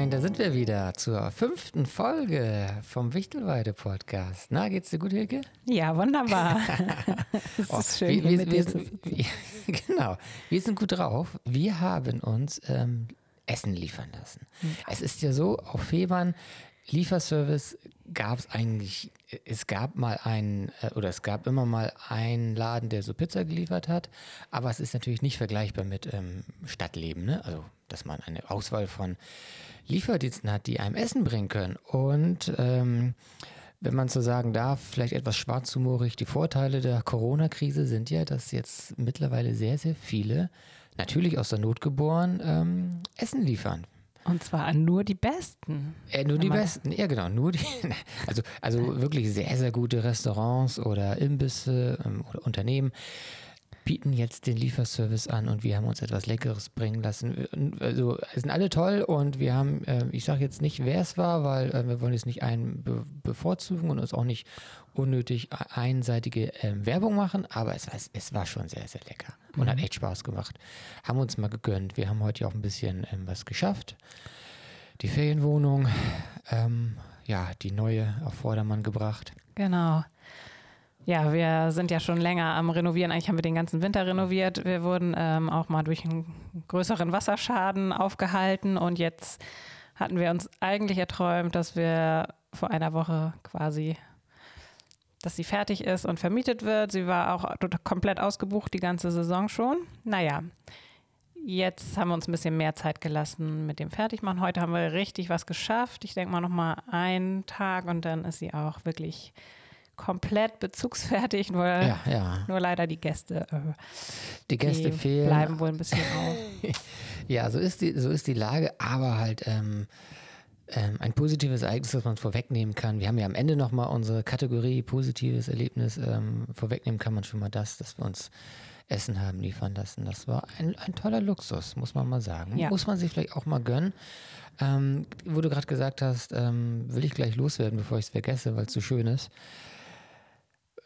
moin, da sind wir wieder zur fünften Folge vom Wichtelweide Podcast. Na, geht's dir gut, Hilke? Ja, wunderbar. Es ist schön, wir, hier mit wir, dir wir, Genau, wir sind gut drauf. Wir haben uns ähm, Essen liefern lassen. Mhm. Es ist ja so, auf Febern Lieferservice gab es eigentlich, es gab mal einen, äh, oder es gab immer mal einen Laden, der so Pizza geliefert hat, aber es ist natürlich nicht vergleichbar mit ähm, Stadtleben, ne? Also, dass man eine Auswahl von Lieferdiensten hat, die einem Essen bringen können. Und ähm, wenn man so sagen darf, vielleicht etwas schwarzhumorig, die Vorteile der Corona-Krise sind ja, dass jetzt mittlerweile sehr, sehr viele, natürlich aus der Not geboren, ähm, Essen liefern. Und zwar nur die Besten. Äh, nur die Besten, ja genau, nur die, also, also wirklich sehr, sehr gute Restaurants oder Imbisse ähm, oder Unternehmen bieten jetzt den Lieferservice an und wir haben uns etwas Leckeres bringen lassen. Also es sind alle toll und wir haben, äh, ich sage jetzt nicht, wer es war, weil äh, wir wollen jetzt nicht einen be bevorzugen und uns auch nicht unnötig einseitige äh, Werbung machen, aber es, es, es, war schon sehr, sehr lecker und mhm. hat echt Spaß gemacht. Haben uns mal gegönnt. Wir haben heute auch ein bisschen ähm, was geschafft. Die Ferienwohnung, ähm, ja, die neue auf Vordermann gebracht. Genau. Ja, wir sind ja schon länger am Renovieren. Eigentlich haben wir den ganzen Winter renoviert. Wir wurden ähm, auch mal durch einen größeren Wasserschaden aufgehalten und jetzt hatten wir uns eigentlich erträumt, dass wir vor einer Woche quasi, dass sie fertig ist und vermietet wird. Sie war auch komplett ausgebucht die ganze Saison schon. Naja, jetzt haben wir uns ein bisschen mehr Zeit gelassen mit dem Fertigmachen. Heute haben wir richtig was geschafft. Ich denke mal noch mal einen Tag und dann ist sie auch wirklich komplett bezugsfertig, nur, ja, ja. nur leider die Gäste. Äh, die Gäste die fehlen. Bleiben wohl ein bisschen auf. ja, so ist die, so ist die Lage, aber halt ähm, ähm, ein positives Ereignis, das man vorwegnehmen kann. Wir haben ja am Ende nochmal unsere Kategorie positives Erlebnis. Ähm, vorwegnehmen kann man schon mal das, dass wir uns Essen haben liefern lassen. Das war ein, ein toller Luxus, muss man mal sagen. Ja. Muss man sich vielleicht auch mal gönnen. Ähm, wo du gerade gesagt hast, ähm, will ich gleich loswerden, bevor ich es vergesse, weil es so schön ist.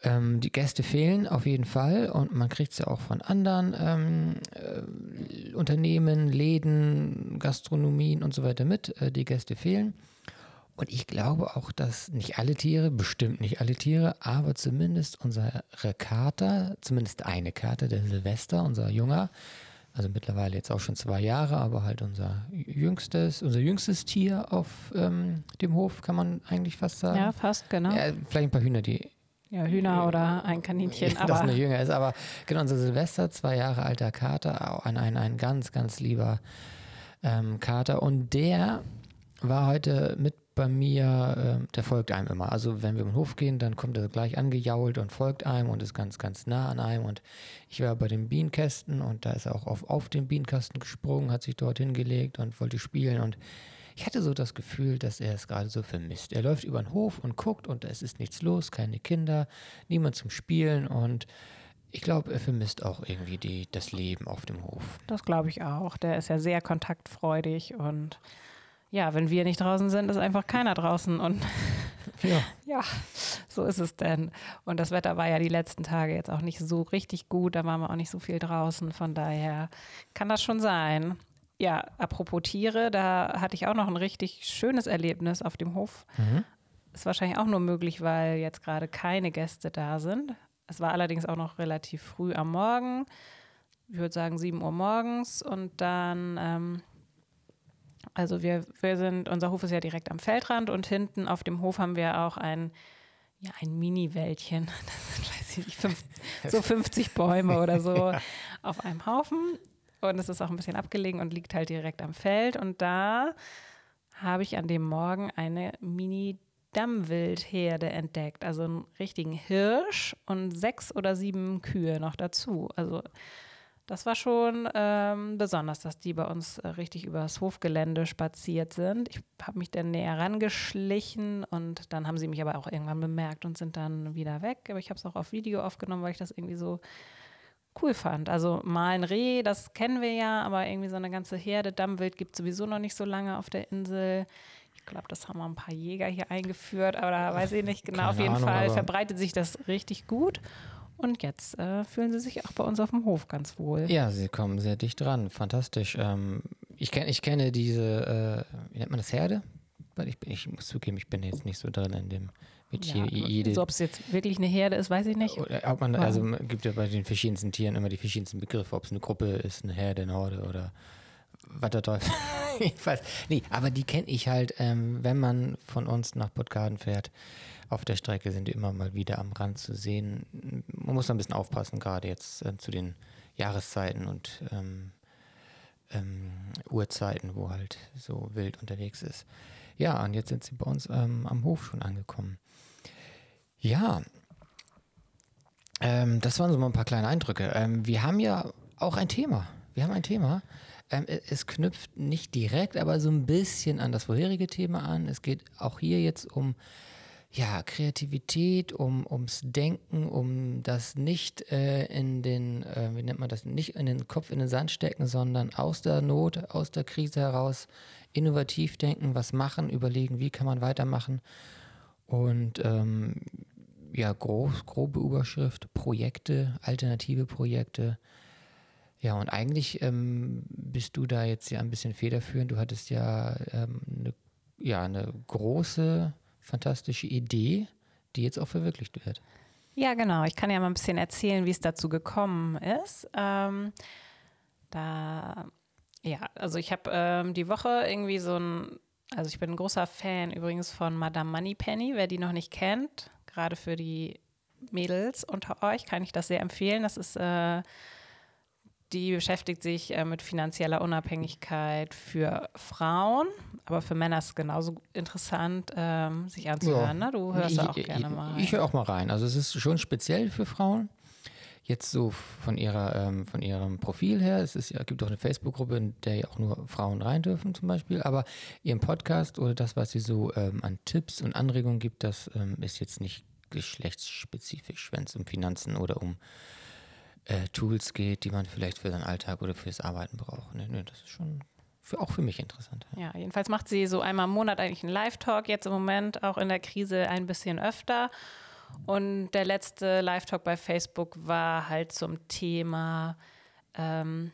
Ähm, die Gäste fehlen auf jeden Fall und man kriegt es ja auch von anderen ähm, äh, Unternehmen, Läden, Gastronomien und so weiter mit. Äh, die Gäste fehlen. Und ich glaube auch, dass nicht alle Tiere, bestimmt nicht alle Tiere, aber zumindest unsere Kater, zumindest eine Kater, der Silvester, unser Junger, also mittlerweile jetzt auch schon zwei Jahre, aber halt unser jüngstes, unser jüngstes Tier auf ähm, dem Hof, kann man eigentlich fast sagen. Ja, fast, genau. Ja, vielleicht ein paar Hühner, die ja, Hühner oder ein Kaninchen. Ja, das eine Jünger ist, aber genau, unser Silvester, zwei Jahre alter Kater, ein, ein, ein ganz, ganz lieber ähm, Kater. Und der war heute mit bei mir, äh, der folgt einem immer. Also wenn wir im Hof gehen, dann kommt er gleich angejault und folgt einem und ist ganz, ganz nah an einem. Und ich war bei den Bienenkästen und da ist er auch auf, auf den Bienenkasten gesprungen, hat sich dort hingelegt und wollte spielen und ich hatte so das Gefühl, dass er es gerade so vermisst. Er läuft über den Hof und guckt und es ist nichts los, keine Kinder, niemand zum Spielen und ich glaube, er vermisst auch irgendwie die, das Leben auf dem Hof. Das glaube ich auch. Der ist ja sehr kontaktfreudig und ja, wenn wir nicht draußen sind, ist einfach keiner draußen und ja. ja, so ist es denn. Und das Wetter war ja die letzten Tage jetzt auch nicht so richtig gut, da waren wir auch nicht so viel draußen, von daher kann das schon sein ja, apropos Tiere, da hatte ich auch noch ein richtig schönes Erlebnis auf dem Hof. Mhm. Ist wahrscheinlich auch nur möglich, weil jetzt gerade keine Gäste da sind. Es war allerdings auch noch relativ früh am Morgen. Ich würde sagen 7 Uhr morgens. Und dann, ähm, also wir, wir sind, unser Hof ist ja direkt am Feldrand und hinten auf dem Hof haben wir auch ein, ja, ein Mini-Wäldchen. Das sind, weiß ich nicht, fünf, so 50 Bäume oder so ja. auf einem Haufen. Und es ist auch ein bisschen abgelegen und liegt halt direkt am Feld. Und da habe ich an dem Morgen eine Mini- Dammwildherde entdeckt, also einen richtigen Hirsch und sechs oder sieben Kühe noch dazu. Also das war schon ähm, besonders, dass die bei uns äh, richtig übers Hofgelände spaziert sind. Ich habe mich dann näher rangeschlichen und dann haben sie mich aber auch irgendwann bemerkt und sind dann wieder weg. Aber ich habe es auch auf Video aufgenommen, weil ich das irgendwie so cool fand. Also mal ein Reh, das kennen wir ja, aber irgendwie so eine ganze Herde Dammwild gibt es sowieso noch nicht so lange auf der Insel. Ich glaube, das haben wir ein paar Jäger hier eingeführt, aber da weiß ich nicht genau. Keine auf jeden Ahnung, Fall verbreitet sich das richtig gut. Und jetzt äh, fühlen sie sich auch bei uns auf dem Hof ganz wohl. Ja, sie kommen sehr dicht dran. Fantastisch. Ähm, ich, kenn, ich kenne diese, äh, wie nennt man das, Herde? Weil ich, bin, ich muss zugeben, ich bin jetzt nicht so drin in dem Metier. Ja, jede, so, ob es jetzt wirklich eine Herde ist, weiß ich nicht. Ob man, also gibt ja bei den verschiedensten Tieren immer die verschiedensten Begriffe, ob es eine Gruppe ist, eine Herde, eine Horde oder was der Teufel. ich weiß. Nee, aber die kenne ich halt, ähm, wenn man von uns nach Puttgarden fährt. Auf der Strecke sind die immer mal wieder am Rand zu sehen. Man muss da ein bisschen aufpassen, gerade jetzt äh, zu den Jahreszeiten und ähm, ähm, Uhrzeiten, wo halt so wild unterwegs ist. Ja, und jetzt sind sie bei uns ähm, am Hof schon angekommen. Ja, ähm, das waren so mal ein paar kleine Eindrücke. Ähm, wir haben ja auch ein Thema. Wir haben ein Thema. Ähm, es knüpft nicht direkt, aber so ein bisschen an das vorherige Thema an. Es geht auch hier jetzt um ja, Kreativität, um, ums Denken, um das nicht äh, in den, äh, wie nennt man das, nicht in den Kopf in den Sand stecken, sondern aus der Not, aus der Krise heraus innovativ denken, was machen, überlegen, wie kann man weitermachen. Und ähm, ja, groß, grobe Überschrift, Projekte, alternative Projekte. Ja, und eigentlich ähm, bist du da jetzt ja ein bisschen federführend. Du hattest ja ähm, eine, ja, eine große fantastische Idee, die jetzt auch verwirklicht wird. Ja, genau. Ich kann ja mal ein bisschen erzählen, wie es dazu gekommen ist. Ähm, da, ja, also ich habe ähm, die Woche irgendwie so ein, also ich bin ein großer Fan übrigens von Madame Moneypenny, wer die noch nicht kennt, gerade für die Mädels unter euch kann ich das sehr empfehlen. Das ist äh, die beschäftigt sich äh, mit finanzieller Unabhängigkeit für Frauen, aber für Männer ist es genauso interessant, ähm, sich anzuhören. Ja. Ne? Du hörst ich, auch gerne mal. Ich höre auch mal rein. Also es ist schon speziell für Frauen. Jetzt so von ihrer ähm, von ihrem Profil her, es ist, gibt auch eine Facebook-Gruppe, in der ja auch nur Frauen rein dürfen zum Beispiel, aber ihren Podcast oder das, was sie so ähm, an Tipps und Anregungen gibt, das ähm, ist jetzt nicht geschlechtsspezifisch, wenn es um Finanzen oder um äh, Tools geht, die man vielleicht für seinen Alltag oder fürs Arbeiten braucht. Nee, nee, das ist schon für, auch für mich interessant. Ja. ja, jedenfalls macht sie so einmal im Monat eigentlich einen Live-Talk, jetzt im Moment auch in der Krise ein bisschen öfter. Und der letzte Live-Talk bei Facebook war halt zum Thema, ähm,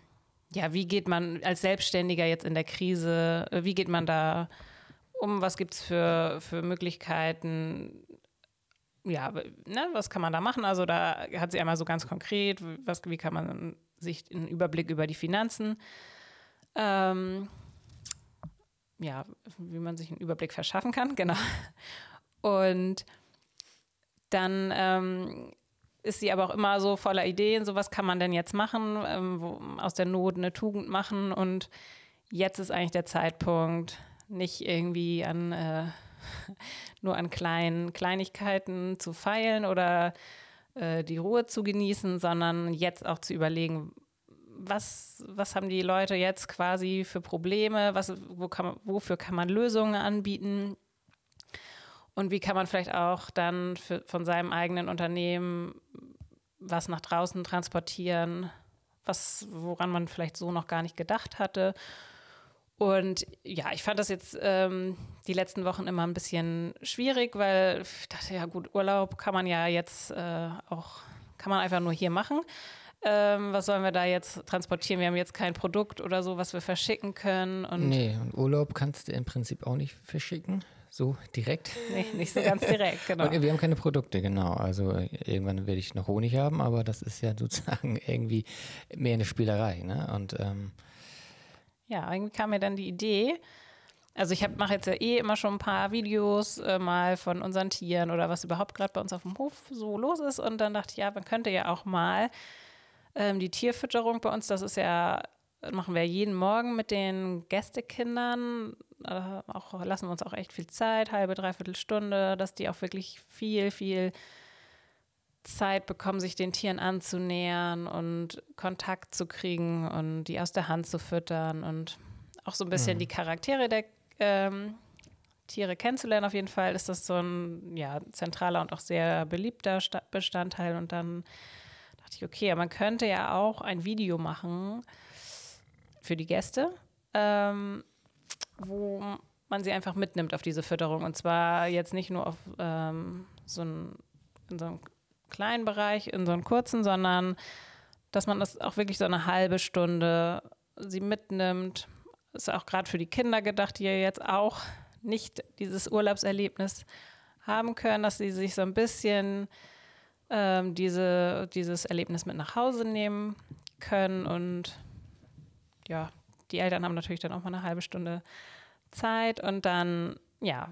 ja, wie geht man als Selbstständiger jetzt in der Krise, äh, wie geht man da um, was gibt es für, für Möglichkeiten, ja, ne, was kann man da machen? Also da hat sie einmal so ganz konkret, was, wie kann man sich einen Überblick über die Finanzen, ähm, ja, wie man sich einen Überblick verschaffen kann, genau. Und dann ähm, ist sie aber auch immer so voller Ideen, so was kann man denn jetzt machen, ähm, wo, aus der Not eine Tugend machen und jetzt ist eigentlich der Zeitpunkt, nicht irgendwie an äh, nur an kleinen Kleinigkeiten zu feilen oder äh, die Ruhe zu genießen, sondern jetzt auch zu überlegen, was, was haben die Leute jetzt quasi für Probleme, was, wo kann wofür kann man Lösungen anbieten und wie kann man vielleicht auch dann für, von seinem eigenen Unternehmen was nach draußen transportieren, was, woran man vielleicht so noch gar nicht gedacht hatte und ja, ich fand das jetzt ähm, die letzten Wochen immer ein bisschen schwierig, weil ich dachte, ja gut, Urlaub kann man ja jetzt äh, auch, kann man einfach nur hier machen. Ähm, was sollen wir da jetzt transportieren? Wir haben jetzt kein Produkt oder so, was wir verschicken können. Und nee, und Urlaub kannst du im Prinzip auch nicht verschicken, so direkt. Nee, nicht so ganz direkt, genau. und wir haben keine Produkte, genau. Also irgendwann werde ich noch Honig haben, aber das ist ja sozusagen irgendwie mehr eine Spielerei. Ne? Und ähm, ja, irgendwie kam mir dann die Idee. Also ich mache jetzt ja eh immer schon ein paar Videos äh, mal von unseren Tieren oder was überhaupt gerade bei uns auf dem Hof so los ist. Und dann dachte ich, ja, man könnte ja auch mal ähm, die Tierfütterung bei uns, das ist ja, machen wir jeden Morgen mit den Gästekindern. Äh, auch, lassen wir uns auch echt viel Zeit, halbe, dreiviertel Stunde, dass die auch wirklich viel, viel Zeit bekommen, sich den Tieren anzunähern und Kontakt zu kriegen und die aus der Hand zu füttern und auch so ein bisschen mhm. die Charaktere der ähm, Tiere kennenzulernen. Auf jeden Fall ist das so ein ja, zentraler und auch sehr beliebter Sta Bestandteil. Und dann dachte ich, okay, man könnte ja auch ein Video machen für die Gäste, ähm, wo man sie einfach mitnimmt auf diese Fütterung. Und zwar jetzt nicht nur auf ähm, so ein, in so einem kleinen Bereich, in so einen kurzen, sondern dass man das auch wirklich so eine halbe Stunde sie mitnimmt, ist auch gerade für die Kinder gedacht, die ja jetzt auch nicht dieses Urlaubserlebnis haben können, dass sie sich so ein bisschen ähm, diese, dieses Erlebnis mit nach Hause nehmen können. Und ja, die Eltern haben natürlich dann auch mal eine halbe Stunde Zeit und dann, ja.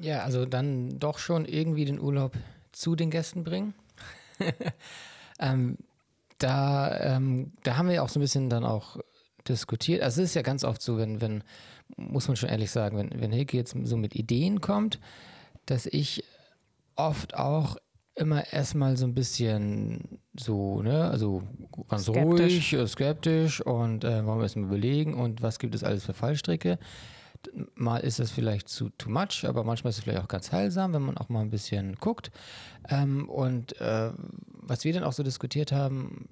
Ja, also dann doch schon irgendwie den Urlaub zu den Gästen bringen. ähm, da, ähm, da haben wir auch so ein bisschen dann auch diskutiert. Also es ist ja ganz oft so, wenn, wenn, muss man schon ehrlich sagen, wenn, wenn Hilke jetzt so mit Ideen kommt, dass ich oft auch immer erstmal so ein bisschen so, ne, also ganz skeptisch. ruhig, äh, skeptisch und äh, wollen wir erstmal überlegen und was gibt es alles für Fallstricke. Mal ist das vielleicht zu too much, aber manchmal ist es vielleicht auch ganz heilsam, wenn man auch mal ein bisschen guckt. Ähm, und äh, was wir dann auch so diskutiert haben,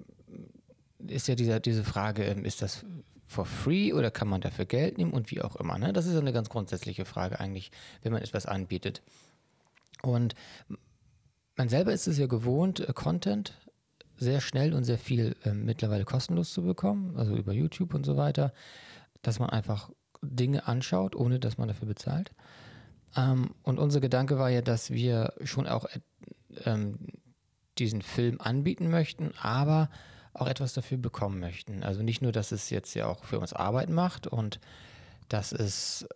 ist ja dieser, diese Frage, ähm, ist das for free oder kann man dafür Geld nehmen und wie auch immer. Ne? Das ist eine ganz grundsätzliche Frage eigentlich, wenn man etwas anbietet. Und man selber ist es ja gewohnt, äh, Content sehr schnell und sehr viel äh, mittlerweile kostenlos zu bekommen, also über YouTube und so weiter, dass man einfach Dinge anschaut, ohne dass man dafür bezahlt. Ähm, und unser Gedanke war ja, dass wir schon auch äh, ähm, diesen Film anbieten möchten, aber auch etwas dafür bekommen möchten. Also nicht nur, dass es jetzt ja auch für uns Arbeit macht und dass es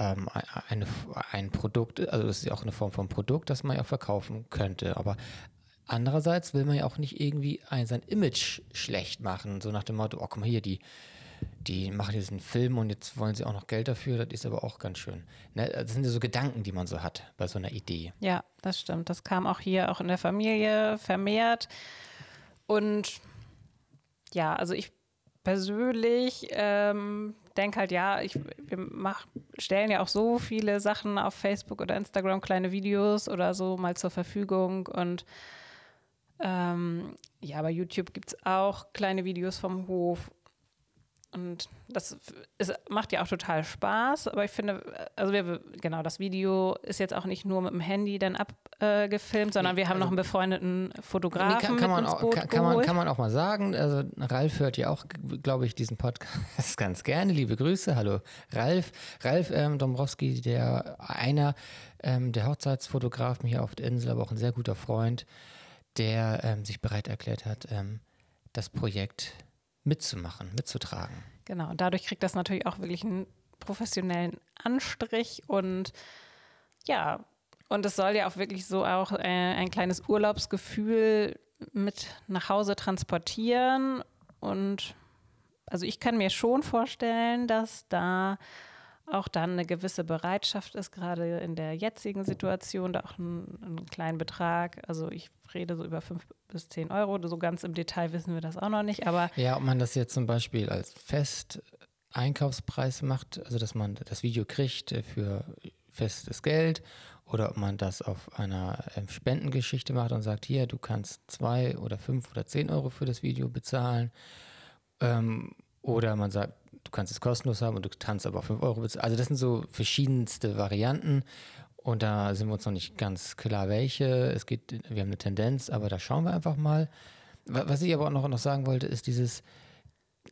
ähm, eine, ein Produkt, also es ist ja auch eine Form von Produkt, das man ja verkaufen könnte. Aber andererseits will man ja auch nicht irgendwie ein, sein Image schlecht machen, so nach dem Motto, oh guck mal hier, die, die machen diesen Film und jetzt wollen sie auch noch Geld dafür, das ist aber auch ganz schön. Ne? Das sind ja so Gedanken, die man so hat bei so einer Idee. Ja, das stimmt. Das kam auch hier auch in der Familie vermehrt. Und ja, also ich persönlich ähm, denke halt, ja, ich, wir mach, stellen ja auch so viele Sachen auf Facebook oder Instagram, kleine Videos oder so mal zur Verfügung. Und ähm, ja, bei YouTube gibt es auch kleine Videos vom Hof. Und das ist, macht ja auch total Spaß, aber ich finde, also wir, genau, das Video ist jetzt auch nicht nur mit dem Handy dann abgefilmt, äh, sondern wir haben also, noch einen befreundeten Fotografen nee, kann, kann man auch, kann, kann, man, kann man auch mal sagen, also Ralf hört ja auch, glaube ich, diesen Podcast ganz gerne. Liebe Grüße, hallo Ralf. Ralf ähm, Dombrowski, der einer ähm, der Hochzeitsfotografen hier auf der Insel, aber auch ein sehr guter Freund, der ähm, sich bereit erklärt hat, ähm, das Projekt mitzumachen, mitzutragen. Genau, und dadurch kriegt das natürlich auch wirklich einen professionellen Anstrich und ja, und es soll ja auch wirklich so auch äh, ein kleines Urlaubsgefühl mit nach Hause transportieren und also ich kann mir schon vorstellen, dass da auch dann eine gewisse Bereitschaft ist, gerade in der jetzigen Situation, da auch einen, einen kleinen Betrag, also ich rede so über fünf bis zehn Euro, so ganz im Detail wissen wir das auch noch nicht, aber. Ja, ob man das jetzt zum Beispiel als Fest-Einkaufspreis macht, also dass man das Video kriegt für festes Geld oder ob man das auf einer ähm, Spendengeschichte macht und sagt, hier, du kannst zwei oder fünf oder zehn Euro für das Video bezahlen. Ähm, oder man sagt, du kannst es kostenlos haben und du kannst aber auch 5 Euro bezahlen. Also das sind so verschiedenste Varianten und da sind wir uns noch nicht ganz klar, welche. Es geht, wir haben eine Tendenz, aber da schauen wir einfach mal. Was ich aber auch noch, noch sagen wollte, ist dieses,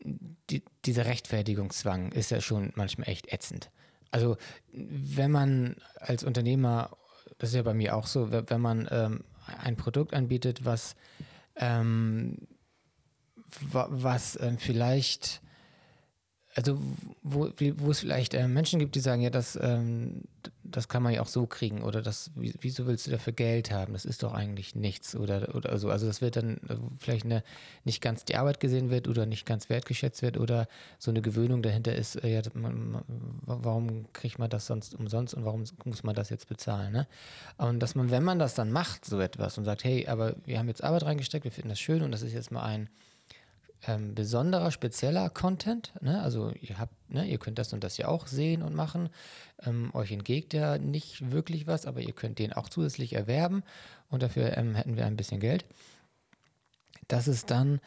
die, dieser Rechtfertigungszwang ist ja schon manchmal echt ätzend. Also wenn man als Unternehmer, das ist ja bei mir auch so, wenn man ähm, ein Produkt anbietet, was, ähm, was ähm, vielleicht also wo, wo es vielleicht äh, Menschen gibt, die sagen, ja, das, ähm, das kann man ja auch so kriegen oder das, wieso willst du dafür Geld haben? Das ist doch eigentlich nichts oder, oder so. Also das wird dann also vielleicht eine, nicht ganz die Arbeit gesehen wird oder nicht ganz wertgeschätzt wird oder so eine Gewöhnung dahinter ist, äh, ja, man, warum kriegt man das sonst umsonst und warum muss man das jetzt bezahlen? Ne? Und dass man, wenn man das dann macht, so etwas und sagt, hey, aber wir haben jetzt Arbeit reingesteckt, wir finden das schön und das ist jetzt mal ein ähm, besonderer, spezieller Content. Ne? Also ihr habt, ne, ihr könnt das und das ja auch sehen und machen. Ähm, euch entgeht ja nicht wirklich was, aber ihr könnt den auch zusätzlich erwerben und dafür ähm, hätten wir ein bisschen Geld. Dass es dann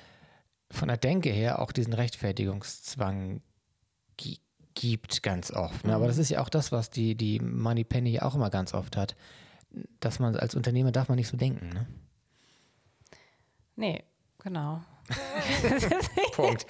von der Denke her auch diesen Rechtfertigungszwang gibt ganz oft. Ne? Aber das mhm. ist ja auch das, was die, die Money Penny auch immer ganz oft hat. Dass man als Unternehmer darf man nicht so denken. Ne? Nee, genau. Punkt.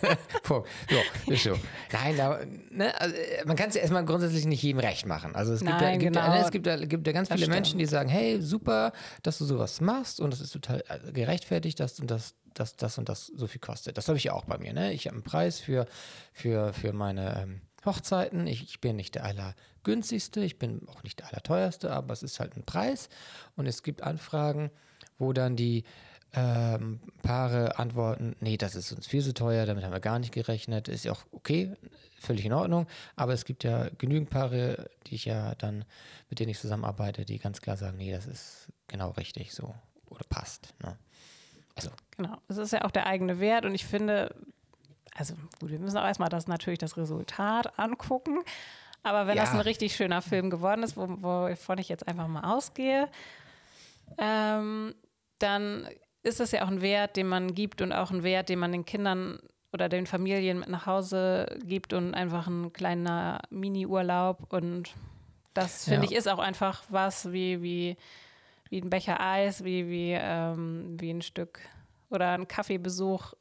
Punkt. So, ist so. Nein, aber, ne, also, man kann es ja erstmal grundsätzlich nicht jedem recht machen. Also es gibt, Nein, ja, gibt, genau. ja, es gibt, ja, gibt ja ganz viele Menschen, die sagen, hey, super, dass du sowas machst und das ist total äh, gerechtfertigt, dass du das, das, das und das so viel kostet. Das habe ich ja auch bei mir. Ne? Ich habe einen Preis für, für, für meine ähm, Hochzeiten. Ich, ich, bin nicht der allergünstigste, ich bin auch nicht der allerteuerste, aber es ist halt ein Preis und es gibt Anfragen, wo dann die ähm, Paare antworten, nee, das ist uns viel zu teuer, damit haben wir gar nicht gerechnet. Ist ja auch okay, völlig in Ordnung. Aber es gibt ja genügend Paare, die ich ja dann, mit denen ich zusammenarbeite, die ganz klar sagen, nee, das ist genau richtig so oder passt. Ne? Also. Genau, es ist ja auch der eigene Wert und ich finde, also gut, wir müssen auch erstmal das natürlich das Resultat angucken. Aber wenn ja. das ein richtig schöner Film geworden ist, wovon ich jetzt einfach mal ausgehe, ähm, dann ist das ja auch ein Wert, den man gibt und auch ein Wert, den man den Kindern oder den Familien mit nach Hause gibt und einfach ein kleiner Mini-Urlaub. Und das finde ja. ich ist auch einfach was wie, wie, wie ein Becher Eis, wie, wie, ähm, wie ein Stück oder ein Kaffeebesuch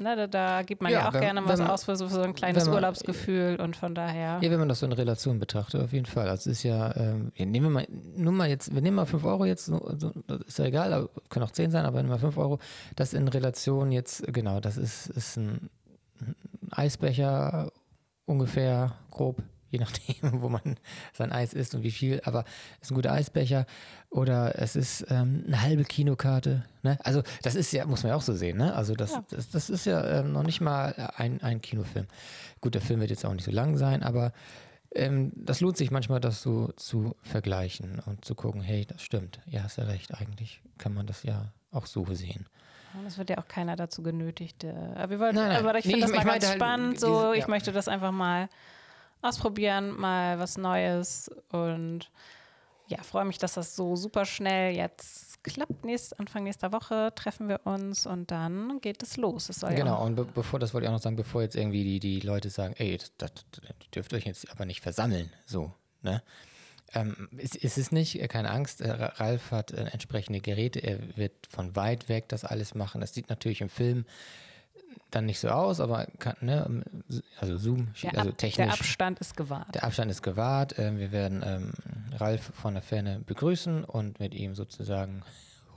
Ne, da, da, gibt man ja, ja auch wenn, gerne was aus für so, so ein kleines man, Urlaubsgefühl und von daher. Ja, wenn man das so in Relation betrachtet, auf jeden Fall. Also es ist ja, ähm, nehmen wir mal, nur mal jetzt, wir nehmen mal 5 Euro jetzt, so, so, das ist ja egal, aber, können auch 10 sein, aber nehmen wir 5 Euro. Das in Relation jetzt, genau, das ist, ist ein, ein Eisbecher ungefähr grob je nachdem, wo man sein Eis isst und wie viel, aber es ist ein guter Eisbecher oder es ist ähm, eine halbe Kinokarte. Ne? Also das ist ja, muss man ja auch so sehen, ne? Also das, ja. das, das, ist ja ähm, noch nicht mal ein, ein Kinofilm. Gut, der Film wird jetzt auch nicht so lang sein, aber ähm, das lohnt sich manchmal, das so zu vergleichen und zu gucken, hey, das stimmt, ja, hast ja recht, eigentlich kann man das ja auch so sehen. Es wird ja auch keiner dazu genötigt. Äh, aber, wir wollten, nein, nein. aber ich finde nee, das mal ganz halt spannend. Halt, so, dieses, ich ja. möchte das einfach mal ausprobieren, mal was Neues und ja, freue mich, dass das so super schnell jetzt klappt. Nächst, Anfang nächster Woche treffen wir uns und dann geht es los. Es genau, ja und be bevor, das wollte ich auch noch sagen, bevor jetzt irgendwie die, die Leute sagen, ey, das, das, dürft euch jetzt aber nicht versammeln, so, ne? Ähm, ist, ist, es nicht, äh, keine Angst, äh, Ralf hat äh, entsprechende Geräte, er wird von weit weg das alles machen. Das sieht natürlich im Film dann nicht so aus, aber kann, ne, also Zoom, der also technisch. Der Abstand ist gewahrt. Der Abstand ist gewahrt. Ähm, wir werden ähm, Ralf von der Ferne begrüßen und mit ihm sozusagen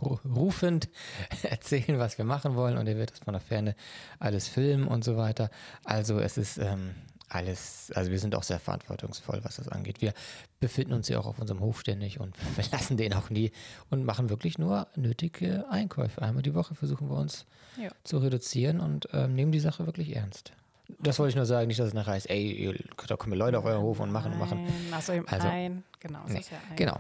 rufend erzählen, was wir machen wollen und er wird das von der Ferne alles filmen und so weiter. Also es ist ähm, alles, also wir sind auch sehr verantwortungsvoll, was das angeht. Wir befinden uns ja auch auf unserem Hof ständig und verlassen den auch nie und machen wirklich nur nötige Einkäufe. Einmal die Woche versuchen wir uns ja. zu reduzieren und ähm, nehmen die Sache wirklich ernst. Das wollte ich nur sagen, nicht, dass es nachher heißt, ey, da kommen Leute auf euren Hof und machen und machen. Also, also ein, genau, nee, ja ein. genau.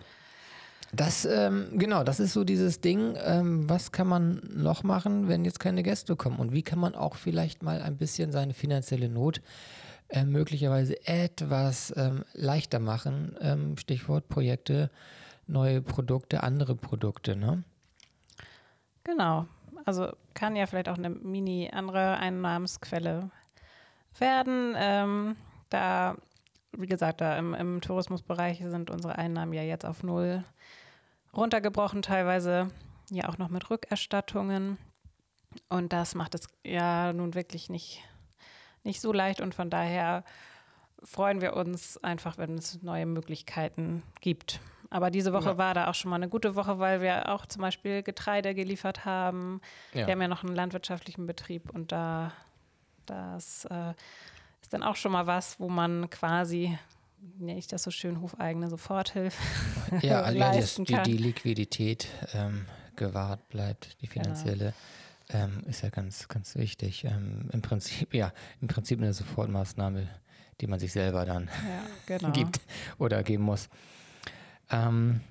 Das, ähm, genau, das ist so dieses Ding, ähm, was kann man noch machen, wenn jetzt keine Gäste kommen? Und wie kann man auch vielleicht mal ein bisschen seine finanzielle Not äh, möglicherweise etwas ähm, leichter machen? Ähm, Stichwort Projekte, neue Produkte, andere Produkte, ne? Genau also kann ja vielleicht auch eine mini andere Einnahmensquelle werden. Ähm, da, wie gesagt, da im, im, Tourismusbereich sind unsere Einnahmen ja jetzt auf null runtergebrochen, teilweise ja auch noch mit Rückerstattungen. Und das macht es ja nun wirklich nicht, nicht so leicht und von daher freuen wir uns einfach, wenn es neue Möglichkeiten gibt. Aber diese Woche ja. war da auch schon mal eine gute Woche, weil wir auch zum Beispiel Getreide geliefert haben. Ja. Wir haben ja noch einen landwirtschaftlichen Betrieb und da das äh, ist dann auch schon mal was, wo man quasi, nenne ich das so schön, hufeigene Soforthilfe ja, also leisten die, die, Liquidität ähm, gewahrt bleibt, die genau. finanzielle. Genau. Ähm, ist ja ganz, ganz wichtig. Ähm, Im Prinzip, ja, im Prinzip eine Sofortmaßnahme, die man sich selber dann ja, genau. gibt oder geben muss. Ähm,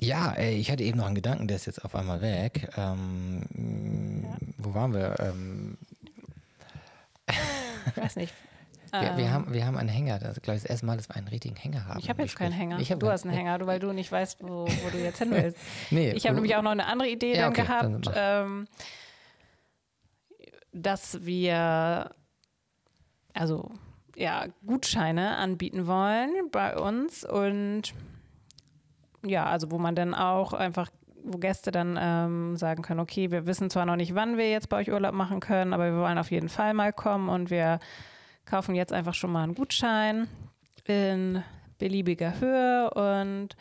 ja, ey, ich hatte eben noch einen Gedanken, der ist jetzt auf einmal weg. Ähm, ja. Wo waren wir? Ähm, ich weiß nicht. Wir, wir, ähm. haben, wir haben einen Hänger. Das ist, glaube ich, das erste Mal, dass wir einen richtigen Hänger haben. Ich habe jetzt keinen Hänger. du hast einen Hänger, weil du nicht weißt, wo, wo du jetzt hin willst. nee, ich habe nämlich auch noch eine andere Idee ja, dann okay, gehabt, dann ähm, dass wir, also ja, Gutscheine anbieten wollen bei uns und ja, also wo man dann auch einfach wo Gäste dann ähm, sagen können, okay, wir wissen zwar noch nicht, wann wir jetzt bei euch Urlaub machen können, aber wir wollen auf jeden Fall mal kommen und wir kaufen jetzt einfach schon mal einen Gutschein in beliebiger Höhe und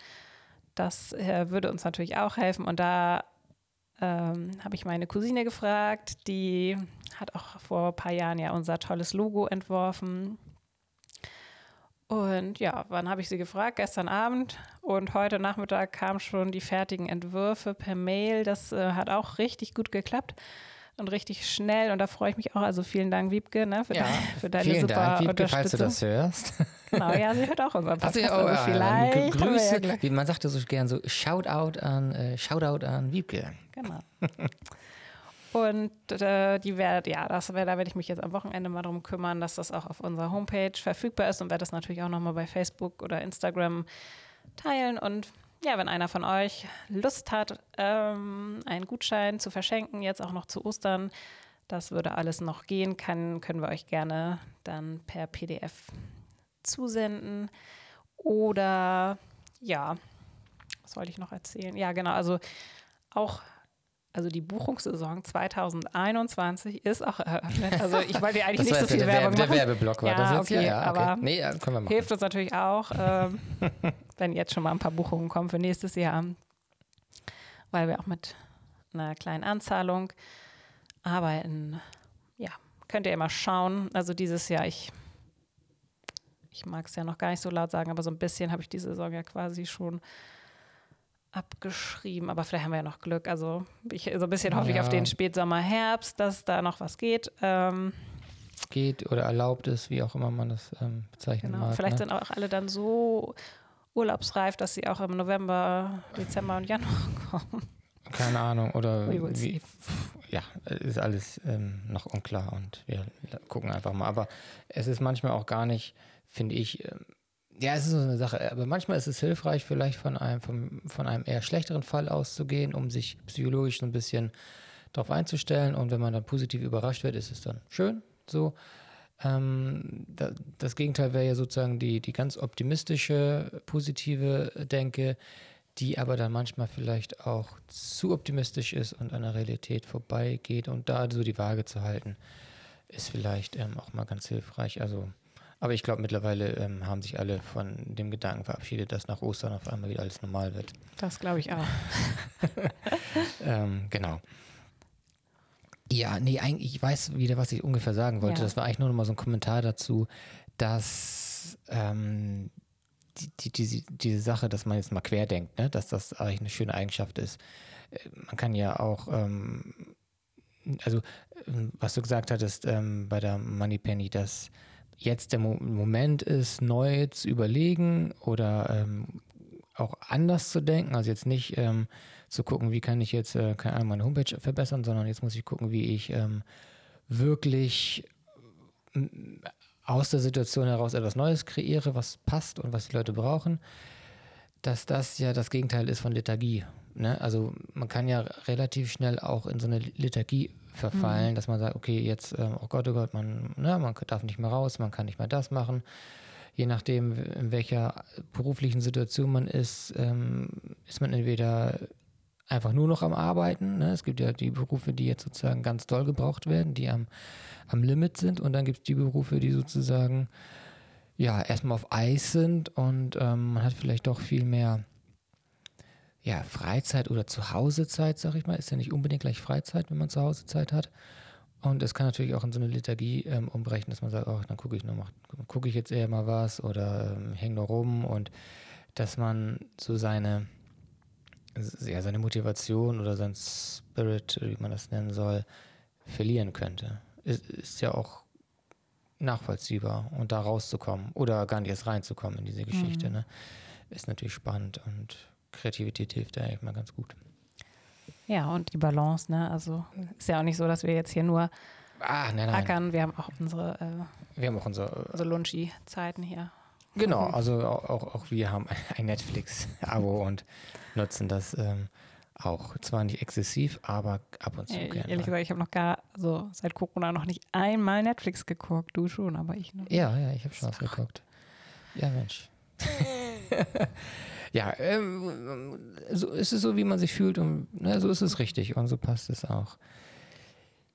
das äh, würde uns natürlich auch helfen. Und da ähm, habe ich meine Cousine gefragt, die hat auch vor ein paar Jahren ja unser tolles Logo entworfen. Und ja, wann habe ich sie gefragt? Gestern Abend und heute Nachmittag kamen schon die fertigen Entwürfe per Mail. Das äh, hat auch richtig gut geklappt und richtig schnell. Und da freue ich mich auch. Also vielen Dank, Wiebke, ne, für, ja, dein, für deine vielen super Dank, Wiebke, Unterstützung. falls du das hörst. Genau, ja, sie hört auch unseren Podcast. Also, Also, oh, ja, vielleicht. Grüße, ja wie man sagt das so gern so, Shoutout an, äh, Shoutout an Wiebke. Genau. Und äh, die werd, ja, das wär, da werde ich mich jetzt am Wochenende mal drum kümmern, dass das auch auf unserer Homepage verfügbar ist und werde das natürlich auch nochmal bei Facebook oder Instagram teilen. Und ja, wenn einer von euch Lust hat, ähm, einen Gutschein zu verschenken, jetzt auch noch zu Ostern, das würde alles noch gehen, kann, können wir euch gerne dann per PDF zusenden. Oder ja, was wollte ich noch erzählen? Ja, genau, also auch also die Buchungssaison 2021 ist auch eröffnet. Also ich wollte eigentlich nicht so viel der, Werbung Werbe, der machen. Werbeblock war Ja, das jetzt? okay, ja, ja, okay. aber nee, ja, können wir machen. Hilft uns natürlich auch, ähm, wenn jetzt schon mal ein paar Buchungen kommen für nächstes Jahr, weil wir auch mit einer kleinen Anzahlung arbeiten. Ja, könnt ihr immer schauen. Also dieses Jahr, ich, ich mag es ja noch gar nicht so laut sagen, aber so ein bisschen habe ich diese Saison ja quasi schon abgeschrieben, aber vielleicht haben wir ja noch Glück. Also ich, so ein bisschen hoffe ich Ja. auf den Spätsommer, Herbst, dass da noch was geht. Ähm, Geht oder erlaubt ist, wie auch immer man das ähm, bezeichnen Genau. mag. Vielleicht ne? sind auch alle dann so urlaubsreif, dass sie auch im November, Dezember und Januar kommen. Keine Ahnung. Oder wie, see. ja, ist alles ähm, noch unklar und wir gucken einfach mal. Aber es ist manchmal auch gar nicht, finde ich, ähm, ja, es ist so eine Sache, aber manchmal ist es hilfreich, vielleicht von einem, vom, von einem eher schlechteren Fall auszugehen, um sich psychologisch so ein bisschen darauf einzustellen. Und wenn man dann positiv überrascht wird, ist es dann schön. So. Ähm, da, das Gegenteil wäre ja sozusagen die, die ganz optimistische, positive Denke, die aber dann manchmal vielleicht auch zu optimistisch ist und an der Realität vorbeigeht. Und da so die Waage zu halten, ist vielleicht ähm, auch mal ganz hilfreich. Also, aber ich glaube, mittlerweile ähm, haben sich alle von dem Gedanken verabschiedet, dass nach Ostern auf einmal wieder alles normal wird. Das glaube ich auch. Ähm, genau. Ja, nee, eigentlich, ich weiß wieder, was ich ungefähr sagen wollte. Ja. Das war eigentlich nur noch mal so ein Kommentar dazu, dass ähm, die, die, diese, diese Sache, dass man jetzt mal querdenkt, ne? dass das eigentlich eine schöne Eigenschaft ist. Äh, Man kann ja auch, ähm, also ähm, was du gesagt hattest ähm, bei der Moneypenny, dass jetzt der Mo Moment ist, neu zu überlegen oder ähm, auch anders zu denken. Also jetzt nicht ähm, zu gucken, wie kann ich jetzt, äh, keine Ahnung, meine Homepage verbessern, sondern jetzt muss ich gucken, wie ich ähm, wirklich aus der Situation heraus etwas Neues kreiere, was passt und was die Leute brauchen, dass das ja das Gegenteil ist von Lethargie. Ne? Also man kann ja relativ schnell auch in so eine Lethargie verfallen, dass man sagt, okay, jetzt, ähm, oh Gott, oh Gott, man, ne, man darf nicht mehr raus, man kann nicht mehr das machen. Je nachdem, in welcher beruflichen Situation man ist, ähm, ist man entweder einfach nur noch am Arbeiten. Ne? Es gibt ja die Berufe, die jetzt sozusagen ganz doll gebraucht werden, die am, am Limit sind. Und dann gibt es die Berufe, die sozusagen ja erstmal auf Eis sind und ähm, man hat vielleicht doch viel mehr ja, Freizeit oder Zuhausezeit, sag ich mal. Ist ja nicht unbedingt gleich Freizeit, wenn man Zuhausezeit hat. Und es kann natürlich auch in so eine Lethargie ähm, umbrechen, dass man sagt, oh, dann gucke ich noch mal, gucke ich jetzt eher mal was oder ähm, hänge noch rum und dass man so seine, ja, seine Motivation oder sein Spirit, wie man das nennen soll, verlieren könnte. Ist, ist ja auch nachvollziehbar und da rauszukommen oder gar nicht erst reinzukommen in diese Geschichte, Mhm. ne? Ist natürlich spannend und Kreativität hilft da eigentlich mal ganz gut. Ja, und die Balance, ne? Also ist ja auch nicht so, dass wir jetzt hier nur Ah, nein, nein. ackern. Wir haben auch unsere, äh, Wir haben auch unser, unsere Lunchi-Zeiten hier. genau, also auch, auch, auch wir haben ein Netflix-Abo und nutzen das ähm, auch. Zwar nicht exzessiv, aber ab und zu Äh, gerne. Ehrlich gesagt, ich habe noch gar, so seit Corona noch nicht einmal Netflix geguckt. Du schon, aber ich noch. Ja, ja, ich habe schon was geguckt. Ja, Mensch. Ja, ähm, so ist es so, wie man sich fühlt und ne, so ist es richtig und so passt es auch.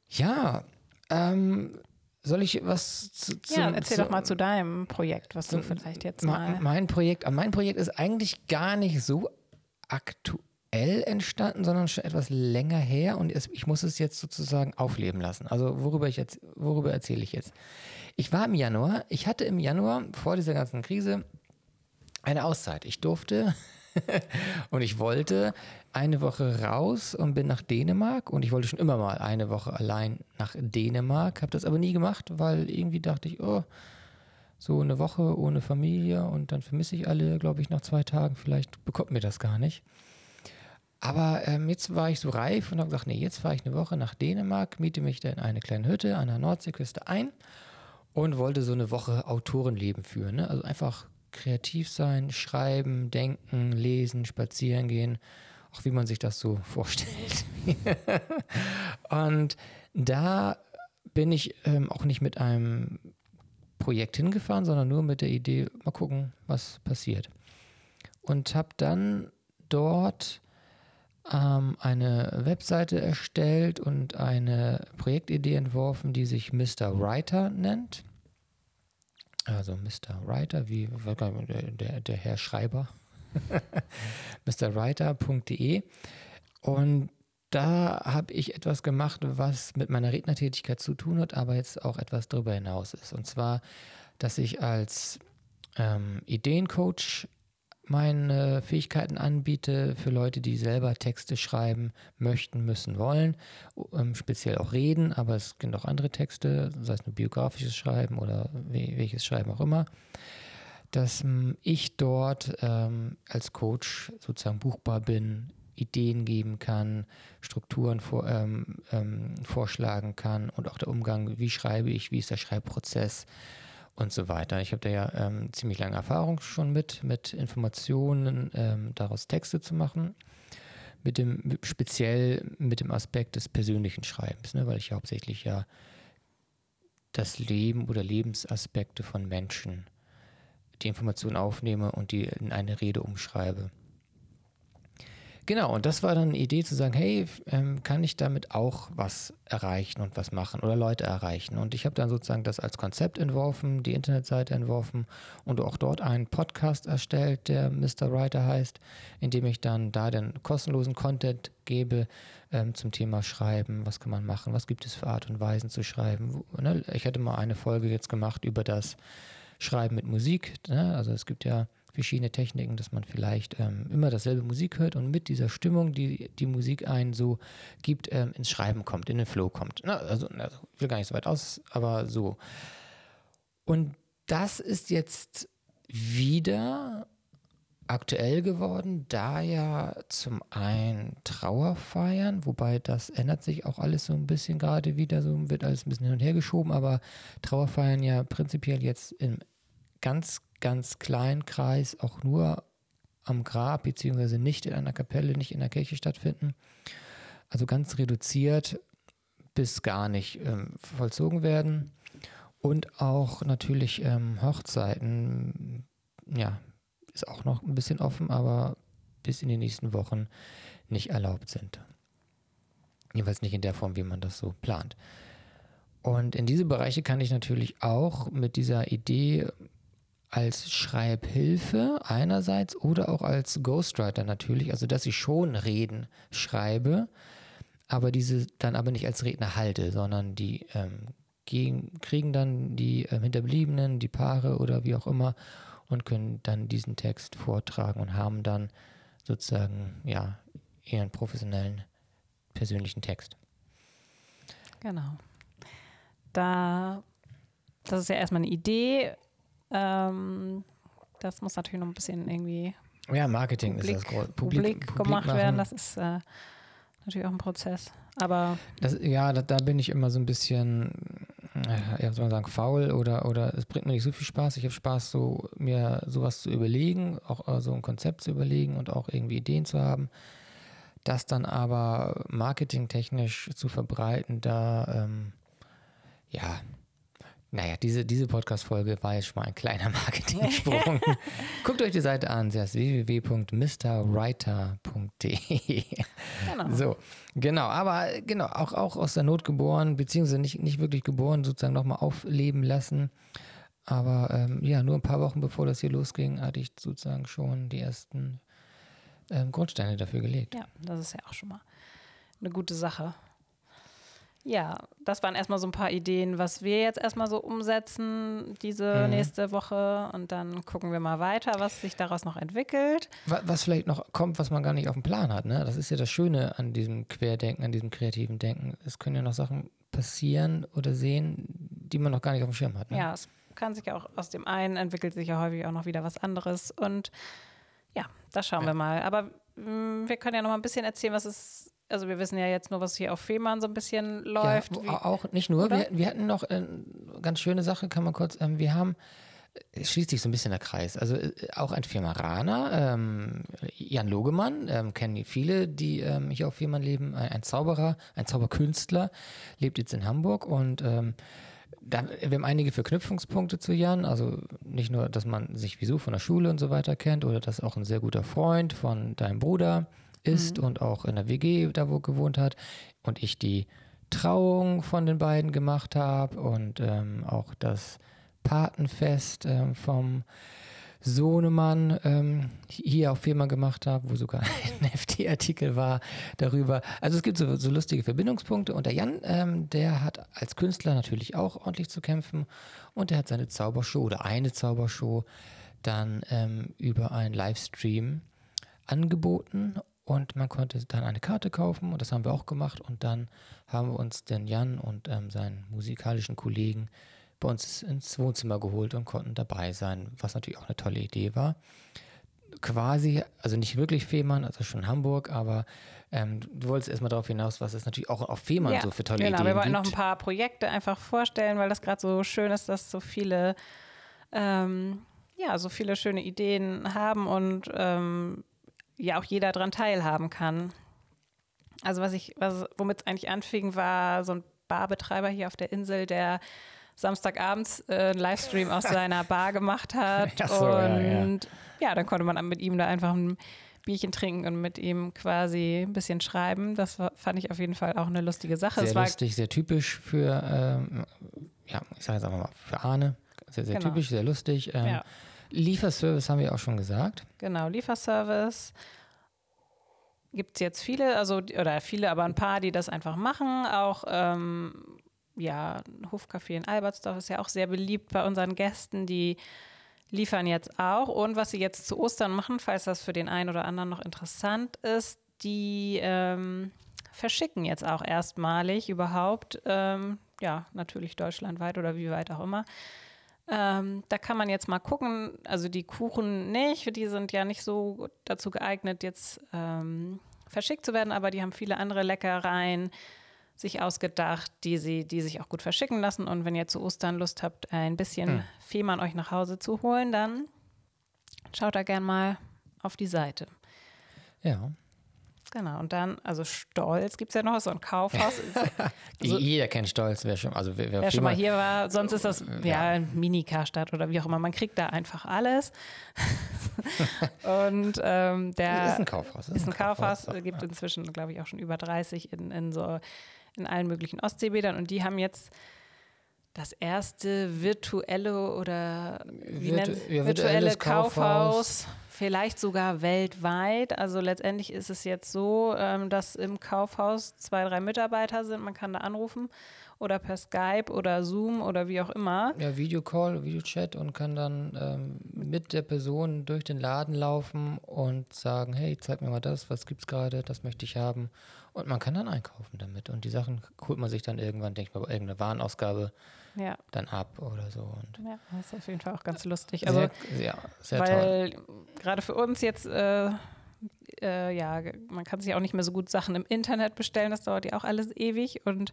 Ja, ähm, soll ich was zu, zu Ja, erzähl zu, doch mal zu deinem Projekt, was du vielleicht jetzt mal. Mein Projekt, mein Projekt ist eigentlich gar nicht so aktuell entstanden, sondern schon etwas länger her und es, ich muss es jetzt sozusagen aufleben lassen. Also worüber ich jetzt, worüber erzähle ich jetzt? Ich war im Januar, ich hatte im Januar vor dieser ganzen Krise eine Auszeit. Ich durfte und ich wollte eine Woche raus und bin nach Dänemark und ich wollte schon immer mal eine Woche allein nach Dänemark, habe das aber nie gemacht, weil irgendwie dachte ich, oh, so eine Woche ohne Familie und dann vermisse ich alle, glaube ich, nach zwei Tagen. Vielleicht bekommt mir das gar nicht. Aber ähm, jetzt war ich so reif und habe gesagt, nee, jetzt fahre ich eine Woche nach Dänemark, miete mich da in eine kleine Hütte an der Nordseeküste ein und wollte so eine Woche Autorenleben führen. Ne? Also einfach kreativ sein, schreiben, denken, lesen, spazieren gehen, auch wie man sich das so vorstellt. und da bin ich ähm, auch nicht mit einem Projekt hingefahren, sondern nur mit der Idee, mal gucken, was passiert. Und habe dann dort ähm, eine Webseite erstellt und eine Projektidee entworfen, die sich Mr. Writer nennt. Also Mr. Writer, wie der, der Herr Schreiber. MrWriter.de. Und da habe ich etwas gemacht, was mit meiner Rednertätigkeit zu tun hat, aber jetzt auch etwas darüber hinaus ist. Und zwar, dass ich als ähm, Ideencoach meine Fähigkeiten anbiete für Leute, die selber Texte schreiben möchten, müssen, wollen. Ähm, speziell auch reden, aber es gibt auch andere Texte, sei es nur biografisches Schreiben oder welches Schreiben auch immer. Dass ähm, ich dort ähm, als Coach sozusagen buchbar bin, Ideen geben kann, Strukturen vor, ähm, ähm, vorschlagen kann und auch der Umgang, wie schreibe ich, wie ist der Schreibprozess und so weiter. Ich habe da ja ähm, ziemlich lange Erfahrung schon mit, mit Informationen, ähm, daraus Texte zu machen. Mit dem, speziell mit dem Aspekt des persönlichen Schreibens, ne, weil ich ja hauptsächlich ja das Leben oder Lebensaspekte von Menschen, die Informationen aufnehme und die in eine Rede umschreibe. Genau, und das war dann eine Idee zu sagen, hey, ähm, kann ich damit auch was erreichen und was machen oder Leute erreichen? Und ich habe dann sozusagen das als Konzept entworfen, die Internetseite entworfen und auch dort einen Podcast erstellt, der Mr. Writer heißt, in dem ich dann da den kostenlosen Content gebe ähm, zum Thema Schreiben, was kann man machen, was gibt es für Art und Weisen zu schreiben. Ne? Ich hatte mal eine Folge jetzt gemacht über das Schreiben mit Musik. Ne? Also es gibt ja verschiedene Techniken, dass man vielleicht ähm, immer dasselbe Musik hört und mit dieser Stimmung, die die Musik einen so gibt, ähm, ins Schreiben kommt, in den Flow kommt. Na, also, also, ich will gar nicht so weit aus, aber so. Und das ist jetzt wieder aktuell geworden, da ja zum einen Trauerfeiern, wobei das ändert sich auch alles so ein bisschen gerade wieder, so wird alles ein bisschen hin und her geschoben, aber Trauerfeiern ja prinzipiell jetzt im ganz ganz kleinen Kreis auch nur am Grab beziehungsweise nicht in einer Kapelle, nicht in der Kirche stattfinden. Also ganz reduziert bis gar nicht ähm, vollzogen werden. Und auch natürlich ähm, Hochzeiten, ja, ist auch noch ein bisschen offen, aber bis in die nächsten Wochen nicht erlaubt sind. Jedenfalls nicht in der Form, wie man das so plant. Und in diese Bereiche kann ich natürlich auch mit dieser Idee als Schreibhilfe einerseits oder auch als Ghostwriter natürlich, also dass ich schon Reden schreibe, aber diese dann aber nicht als Redner halte, sondern die ähm, gegen, kriegen dann die ähm, Hinterbliebenen, die Paare oder wie auch immer und können dann diesen Text vortragen und haben dann sozusagen ja ihren professionellen persönlichen Text. Genau. Da das ist ja erstmal eine Idee ähm, das muss natürlich noch ein bisschen irgendwie. Ja, Marketing Publik, ist das Publik, Publik, Publik gemacht machen. werden. Das ist äh, natürlich auch ein Prozess. Aber. Das, ja, da, da, bin ich immer so ein bisschen, äh, ja, soll man sagen, faul oder, oder es bringt mir nicht so viel Spaß. Ich habe Spaß, so mir sowas zu überlegen, auch äh, so ein Konzept zu überlegen und auch irgendwie Ideen zu haben. Das dann aber marketingtechnisch zu verbreiten, da, ähm, ja, Naja, diese, diese Podcast-Folge war jetzt schon mal ein kleiner Marketing-Sprung. Guckt euch die Seite an, sie heißt www.mrwriter.de. Genau. So, genau, aber genau, auch, auch aus der Not geboren, beziehungsweise nicht, nicht wirklich geboren, sozusagen nochmal aufleben lassen. Aber ähm, ja, nur ein paar Wochen bevor das hier losging, hatte ich sozusagen schon die ersten ähm, Grundsteine dafür gelegt. Ja, das ist ja auch schon mal eine gute Sache. Ja, das waren erstmal so ein paar Ideen, was wir jetzt erstmal so umsetzen diese mhm. nächste Woche und dann gucken wir mal weiter, was sich daraus noch entwickelt. Was vielleicht noch kommt, was man gar nicht auf dem Plan hat. Ne? Das ist ja das Schöne an diesem Querdenken, an diesem kreativen Denken. Es können ja noch Sachen passieren oder sehen, die man noch gar nicht auf dem Schirm hat. Ne? Ja, es kann sich ja auch aus dem einen entwickelt sich ja häufig auch noch wieder was anderes und ja, das schauen ja. wir mal. Aber mh, mm, wir können ja noch mal ein bisschen erzählen, was es also wir wissen ja jetzt nur, was hier auf Fehmarn so ein bisschen läuft. Ja, auch nicht nur. Wir, wir, hatten noch eine ganz schöne Sache, kann man kurz, ähm, wir haben, es schließt sich so ein bisschen der Kreis, also äh, auch ein Firmaraner, ähm, Jan Logemann, ähm, kennen viele, die ähm, hier auf Fehmarn leben, ein, ein, Zauberer, ein Zauberkünstler, lebt jetzt in Hamburg und ähm, da, wir haben einige Verknüpfungspunkte zu Jan, also nicht nur, dass man sich wieso von der Schule und so weiter kennt oder dass auch ein sehr guter Freund von deinem Bruder ist mhm. und auch in der WG da wo gewohnt hat und ich die Trauung von den beiden gemacht habe und ähm, auch das Patenfest ähm, vom Sohnemann ähm, hier auf Firma gemacht habe, wo sogar ein FT-Artikel war darüber. Also es gibt so, so lustige Verbindungspunkte und der Jan, ähm, der hat als Künstler natürlich auch ordentlich zu kämpfen und der hat seine Zaubershow oder eine Zaubershow dann ähm, über einen Livestream angeboten und man konnte dann eine Karte kaufen und das haben wir auch gemacht. Und dann haben wir uns den Jan und ähm, seinen musikalischen Kollegen bei uns ins Wohnzimmer geholt und konnten dabei sein, was natürlich auch eine tolle Idee war. Quasi, also nicht wirklich Fehmarn, also schon Hamburg, aber ähm, du wolltest erstmal darauf hinaus, was es natürlich auch auf Fehmarn ja, so für tolle genau, Ideen gibt. Genau, wir wollten noch ein paar Projekte einfach vorstellen, weil das gerade so schön ist, dass so viele, ähm, ja, so viele schöne Ideen haben und ähm, ja auch jeder daran teilhaben kann. Also was ich, was, womit es eigentlich anfing, war so ein Barbetreiber hier auf der Insel, der Samstagabends äh, einen Livestream aus seiner Bar gemacht hat. So, und ja, ja. ja, dann konnte man mit ihm da einfach ein Bierchen trinken und mit ihm quasi ein bisschen schreiben. Das war, fand ich auf jeden Fall auch eine lustige Sache. Sehr lustig, sehr typisch für, ähm, ja, ich sage jetzt einfach mal, für Arne. Sehr, sehr genau. typisch, sehr lustig. Ähm, ja. Lieferservice haben wir auch schon gesagt. Genau, Lieferservice. Gibt es jetzt viele, also oder viele, aber ein paar, die das einfach machen. Auch ähm, ja, Hofcafé in Albertsdorf ist ja auch sehr beliebt bei unseren Gästen. Die liefern jetzt auch. Und was sie jetzt zu Ostern machen, falls das für den einen oder anderen noch interessant ist, die ähm, verschicken jetzt auch erstmalig überhaupt, ähm, ja, natürlich deutschlandweit oder wie weit auch immer, ähm, da kann man jetzt mal gucken, also die Kuchen nicht, die sind ja nicht so dazu geeignet, jetzt ähm, verschickt zu werden, aber die haben viele andere Leckereien sich ausgedacht, die sie, die sich auch gut verschicken lassen. Und wenn ihr zu Ostern Lust habt, ein bisschen mhm. Fehmarn euch nach Hause zu holen, dann schaut da gern mal auf die Seite. Ja. Genau, und dann, also Stolz gibt es ja noch, so ein Kaufhaus. also, Jeder kennt Stolz, wer schon, also wer, wer, wer schon mal hier war. Sonst ist das ja, ja Mini-Karstadt oder wie auch immer. Man kriegt da einfach alles. und ähm, der ist ein Kaufhaus. Ist ein, Kaufhaus, Kaufhaus gibt inzwischen, glaube ich, auch schon über 30 in, in so in allen möglichen Ostseebädern. Und die haben jetzt das erste virtuelle oder wie Virtu nennt, ja, virtuelle Kaufhaus, Kaufhaus vielleicht sogar weltweit. Also letztendlich ist es jetzt so, ähm, dass im Kaufhaus zwei, drei Mitarbeiter sind. Man kann da anrufen oder per Skype oder Zoom oder wie auch immer. Ja, Videocall, Videochat und kann dann ähm, mit der Person durch den Laden laufen und sagen, hey, zeig mir mal das, was gibt's gerade, das möchte ich haben. Und man kann dann einkaufen damit. Und die Sachen holt man sich dann irgendwann, denke ich mal, bei irgendeiner Warenausgabe ja. dann ab oder so. Und ja, das ist auf jeden Fall auch ganz lustig. Also, sehr, ja, sehr weil toll. Gerade für uns jetzt, äh, äh, ja, man kann sich auch nicht mehr so gut Sachen im Internet bestellen, das dauert ja auch alles ewig und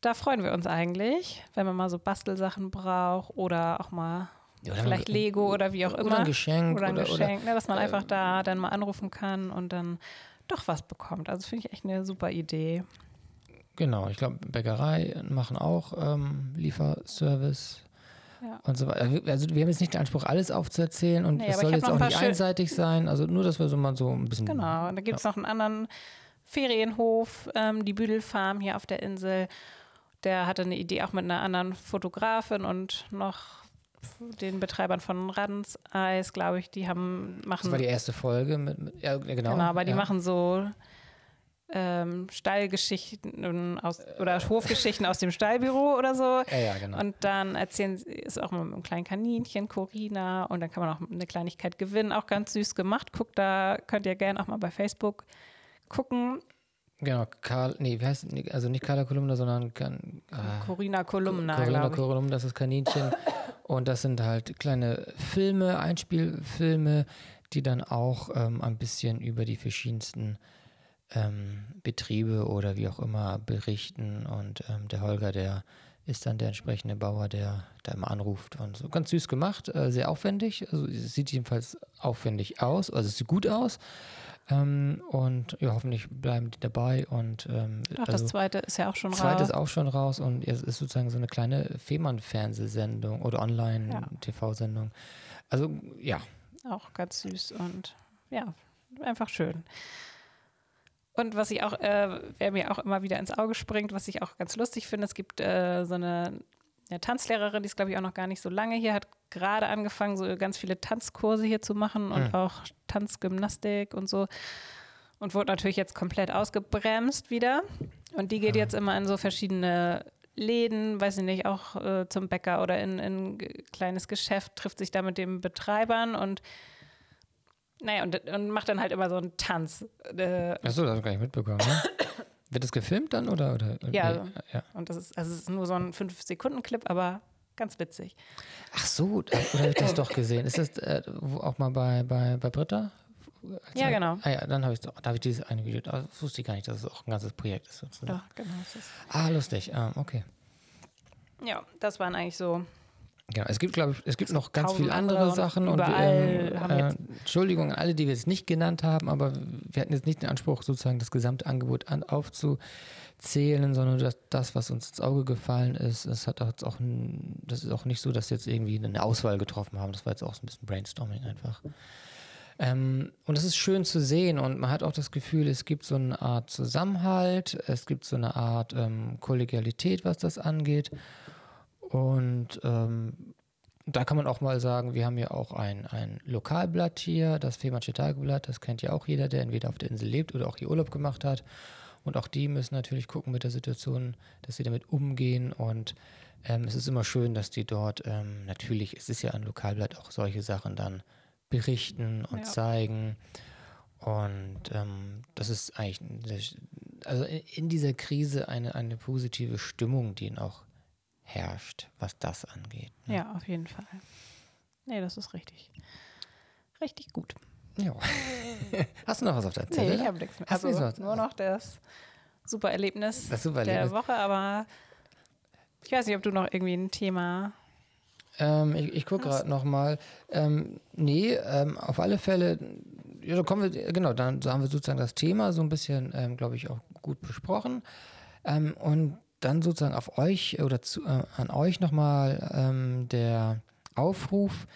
da freuen wir uns eigentlich, wenn man mal so Bastelsachen braucht oder auch mal ja, vielleicht Lego oder wie auch immer. Oder ein Geschenk. Oder ein oder, Geschenk, oder, ne, dass man äh, einfach da dann mal anrufen kann und dann doch was bekommt. Also finde ich echt eine super Idee. Genau, ich glaube, Bäckerei machen auch ähm, Lieferservice. Ja. Und so weiter. Also wir haben jetzt nicht den Anspruch, alles aufzuerzählen und nee, es soll jetzt auch nicht einseitig sein. Also nur, dass wir so mal so ein bisschen. Genau, und da gibt es ja. noch einen anderen Ferienhof, ähm, die Büdelfarm hier auf der Insel. Der hatte eine Idee auch mit einer anderen Fotografin und noch den Betreibern von Radens Eis, glaube ich, die haben machen. Das war die erste Folge mit, mit ja, genau. Genau, aber die ja. machen so ähm, Stallgeschichten aus oder Hofgeschichten aus dem Stallbüro oder so. Ja, ja, genau. Und dann erzählen sie, ist auch mal mit einem kleinen Kaninchen, Corina, und dann kann man auch eine Kleinigkeit gewinnen. Auch ganz süß gemacht. Guckt da, könnt ihr gerne auch mal bei Facebook gucken. Genau, Karl, nee, wie heißt es? Also nicht Carla Kolumna, sondern ah, Corina Kolumna. Corina Kolumna, das ist Kaninchen. und das sind halt kleine Filme, Einspielfilme, die dann auch ähm, ein bisschen über die verschiedensten ähm, Betriebe oder wie auch immer berichten. Und ähm, der Holger, der ist dann der entsprechende Bauer, der da immer anruft. Und so ganz süß gemacht, äh, sehr aufwendig. Also es sieht jedenfalls aufwendig aus, also es sieht gut aus. Ähm, und ja, hoffentlich bleiben die dabei. Und ähm, Ach, also, das zweite ist ja auch schon raus. Das zweite ist auch schon raus und es ist sozusagen so eine kleine Fehmarn-Fernsehsendung oder Online-TV-Sendung. Also ja. Auch ganz süß und ja, einfach schön. Und was ich auch, äh, wer mir auch immer wieder ins Auge springt, was ich auch ganz lustig finde, es gibt äh, so eine, eine Tanzlehrerin, die ist, glaube ich, auch noch gar nicht so lange hier, hat gerade angefangen, so ganz viele Tanzkurse hier zu machen und mhm. auch Tanzgymnastik und so. Und wurde natürlich jetzt komplett ausgebremst wieder. Und die geht mhm. jetzt immer in so verschiedene Läden, weiß ich nicht, auch äh, zum Bäcker oder in ein kleines Geschäft, trifft sich da mit den Betreibern und naja, und, und macht dann halt immer so einen Tanz. Äh, Achso, das habe ich gar nicht mitbekommen. Ne? Wird das gefilmt dann oder? oder ja, nee, ja, und das ist, also es ist nur so ein 5-Sekunden-Clip, aber ganz witzig. Ach so, oder habe ich das doch gesehen? Ist das äh, auch mal bei, bei, bei Britta? ja, genau. Ah ja, dann habe ich da habe ich dieses eine Video, das wusste ich gar nicht, dass es auch ein ganzes Projekt ist. Sozusagen. Doch, genau. ah, lustig. Ah, okay. Ja, das waren eigentlich so Genau, es gibt, glaube ich, es gibt noch ganz viele andere Sachen. Und, ähm, äh, Entschuldigung an alle, die wir jetzt nicht genannt haben, aber wir hatten jetzt nicht den Anspruch, sozusagen das gesamte Angebot an, aufzuzählen, sondern das, das, was uns ins Auge gefallen ist, das hat auch, das ist auch nicht so, dass wir jetzt irgendwie eine Auswahl getroffen haben. Das war jetzt auch so ein bisschen Brainstorming einfach. Ähm, und es ist schön zu sehen und man hat auch das Gefühl, es gibt so eine Art Zusammenhalt, es gibt so eine Art ähm, Kollegialität, was das angeht. Und ähm, da kann man auch mal sagen, wir haben ja auch ein, ein Lokalblatt hier, das Fehmarnsche Tageblatt. Das kennt ja auch jeder, der entweder auf der Insel lebt oder auch hier Urlaub gemacht hat. Und auch die müssen natürlich gucken mit der Situation, dass sie damit umgehen. Und ähm, es ist immer schön, dass die dort ähm, natürlich, es ist ja ein Lokalblatt, auch solche Sachen dann berichten und ja. zeigen. Und ähm, das ist eigentlich, also in dieser Krise eine, eine positive Stimmung, die ihn auch herrscht, was das angeht. Ne? Ja, auf jeden Fall. Nee, das ist richtig. Richtig gut. Ja. Hast du noch was auf der Zettel? Nee, ich habe nichts mehr. also noch? nur noch das super Erlebnis, das super Erlebnis der Woche, aber ich weiß nicht, ob du noch irgendwie ein Thema ähm, ich, ich gucke gerade nochmal. Ähm, nee, ähm, auf alle Fälle, ja, da kommen wir, genau, dann haben wir sozusagen das Thema so ein bisschen, ähm, glaube ich, auch gut besprochen. Ähm, und dann sozusagen auf euch oder zu, äh, an euch nochmal ähm, der Aufruf,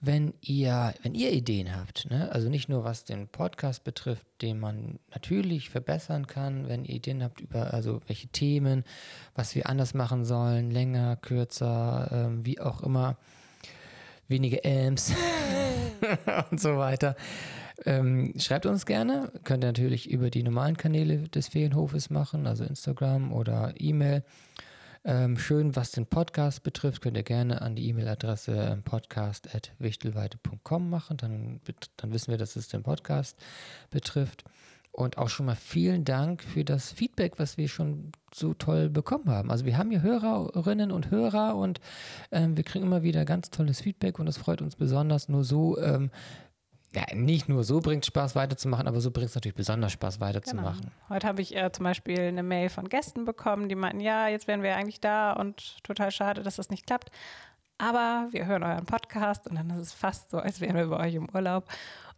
wenn ihr, wenn ihr Ideen habt, ne? also nicht nur was den Podcast betrifft, den man natürlich verbessern kann, wenn ihr Ideen habt über also welche Themen, was wir anders machen sollen, länger, kürzer, ähm, wie auch immer, weniger Amps und so weiter. Ähm, schreibt uns gerne. Könnt ihr natürlich über die normalen Kanäle des Ferienhofes machen, also Instagram oder E-Mail. Ähm, schön, was den Podcast betrifft, könnt ihr gerne an die E-Mail-Adresse ähm, podcast.wichtelweite.com machen. Dann, dann wissen wir, dass es den Podcast betrifft. Und auch schon mal vielen Dank für das Feedback, was wir schon so toll bekommen haben. Also wir haben hier Hörerinnen und Hörer und ähm, wir kriegen immer wieder ganz tolles Feedback und das freut uns besonders. Nur so ähm, ja, nicht nur so bringt Spaß weiterzumachen, aber so bringt es natürlich besonders Spaß weiterzumachen. Genau. Heute habe ich äh, zum Beispiel eine Mail von Gästen bekommen, die meinten, ja, jetzt wären wir eigentlich da und total schade, dass das nicht klappt. Aber wir hören euren Podcast und dann ist es fast so, als wären wir bei euch im Urlaub.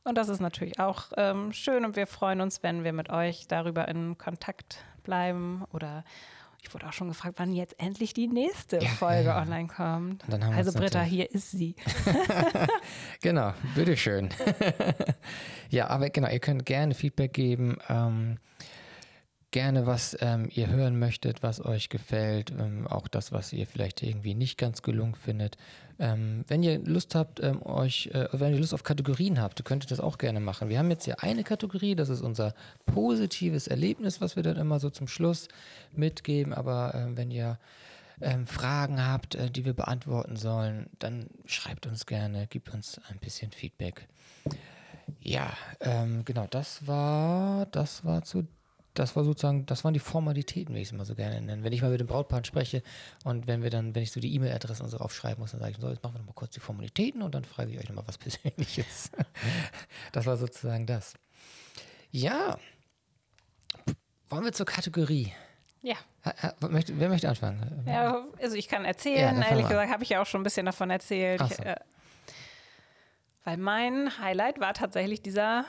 Und das ist natürlich auch ähm, schön und wir freuen uns, wenn wir mit euch darüber in Kontakt bleiben oder ich wurde auch schon gefragt, wann jetzt endlich die nächste ja, Folge ja, online kommt. also Britta, hier ist sie. genau, bitteschön. ja, aber genau, ihr könnt gerne Feedback geben. Ähm, gerne, was ähm, ihr hören möchtet, was euch gefällt, ähm, auch das, was ihr vielleicht irgendwie nicht ganz gelungen findet. Ähm, wenn ihr Lust habt, ähm, euch, äh, wenn ihr Lust auf Kategorien habt, könnt ihr das auch gerne machen. Wir haben jetzt hier eine Kategorie, das ist unser positives Erlebnis, was wir dann immer so zum Schluss mitgeben. Aber äh, wenn ihr ähm, Fragen habt, äh, die wir beantworten sollen, dann schreibt uns gerne, gebt uns ein bisschen Feedback. Ja, ähm, genau, das war, das war zu das war sozusagen, das waren die Formalitäten, wie ich es immer so gerne nenne. Wenn ich mal mit dem Brautpaar spreche und wenn wir dann, wenn ich so die E-Mail-Adresse und so aufschreiben muss, dann sage ich so, jetzt machen wir nochmal kurz die Formalitäten und dann frage ich euch nochmal was Persönliches. das war sozusagen das. Ja. Wollen wir zur Kategorie? Ja. Möchte, wer möchte anfangen? Ja, also ich kann erzählen. Ja, Ehrlich gesagt habe ich ja auch schon ein bisschen davon erzählt. So. Ich, äh, weil mein Highlight war tatsächlich dieser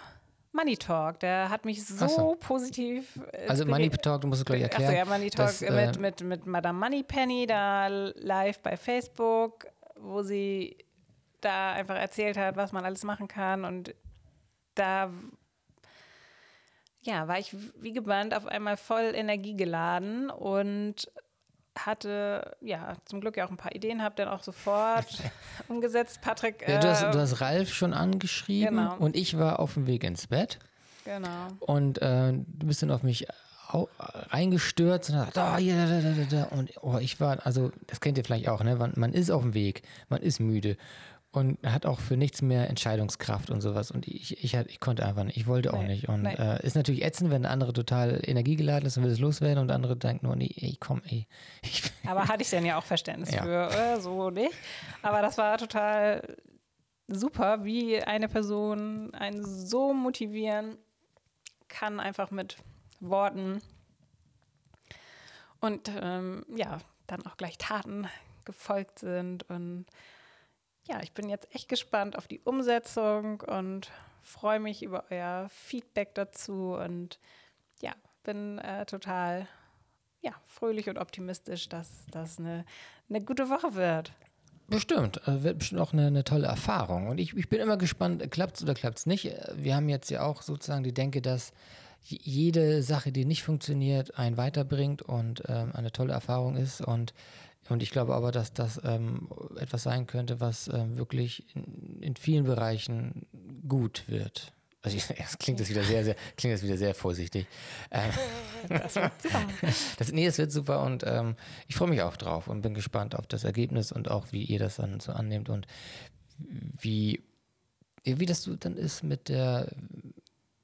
Money Talk, der hat mich so, so. positiv. Also Money Talk, du musst es gleich erklären. Achso, ja, Money Talk das, äh, mit, mit, mit Madame Moneypenny, da live bei Facebook, wo sie da einfach erzählt hat, was man alles machen kann. Und da ja, war ich wie gebannt auf einmal voll energiegeladen und hatte ja zum Glück ja auch ein paar Ideen, habe dann auch sofort umgesetzt. Patrick. Ja, du, hast, äh, du, hast, Ralf schon angeschrieben genau. und ich war auf dem Weg ins Bett. Genau. Und äh, du bist dann auf mich reingestürzt und hat, oh, hier, da, da, da, da. Und oh, ich war, also das kennt ihr vielleicht auch, ne? Man, man ist auf dem Weg, man ist müde und hat auch für nichts mehr Entscheidungskraft und sowas. Und ich, ich, ich konnte einfach nicht, ich wollte auch nee, nicht. Und äh, ist natürlich ätzend, wenn der andere total energiegeladen ist und will es loswerden und der andere denkt nur, nee, ey, komm, ey. Aber hatte ich dann ja auch Verständnis ja. für, äh, so nicht. Aber das war total super, wie eine Person einen so motivieren kann, einfach mit Worten. Und ähm, ja, dann auch gleich Taten gefolgt sind und ja, ich bin jetzt echt gespannt auf die Umsetzung und freue mich über euer Feedback dazu und ja, bin äh, total ja, fröhlich und optimistisch, dass das eine, eine gute Woche wird. Bestimmt, also wird bestimmt auch eine, eine, tolle Erfahrung. Und ich, ich bin immer gespannt, klappt es oder klappt es nicht. Wir haben jetzt ja auch sozusagen die Denke, dass jede Sache, die nicht funktioniert, einen weiterbringt und ähm, eine tolle Erfahrung ist. Und und ich glaube aber, dass das ähm, etwas sein könnte, was ähm, wirklich in, in, vielen Bereichen gut wird. Also ich, das klingt das wieder sehr, sehr, klingt das wieder sehr vorsichtig. Ähm, das wird super. Das, nee, es wird super und ähm, ich freue mich auch drauf und bin gespannt auf das Ergebnis und auch, wie ihr das dann so annehmt und wie, wie das so dann ist mit der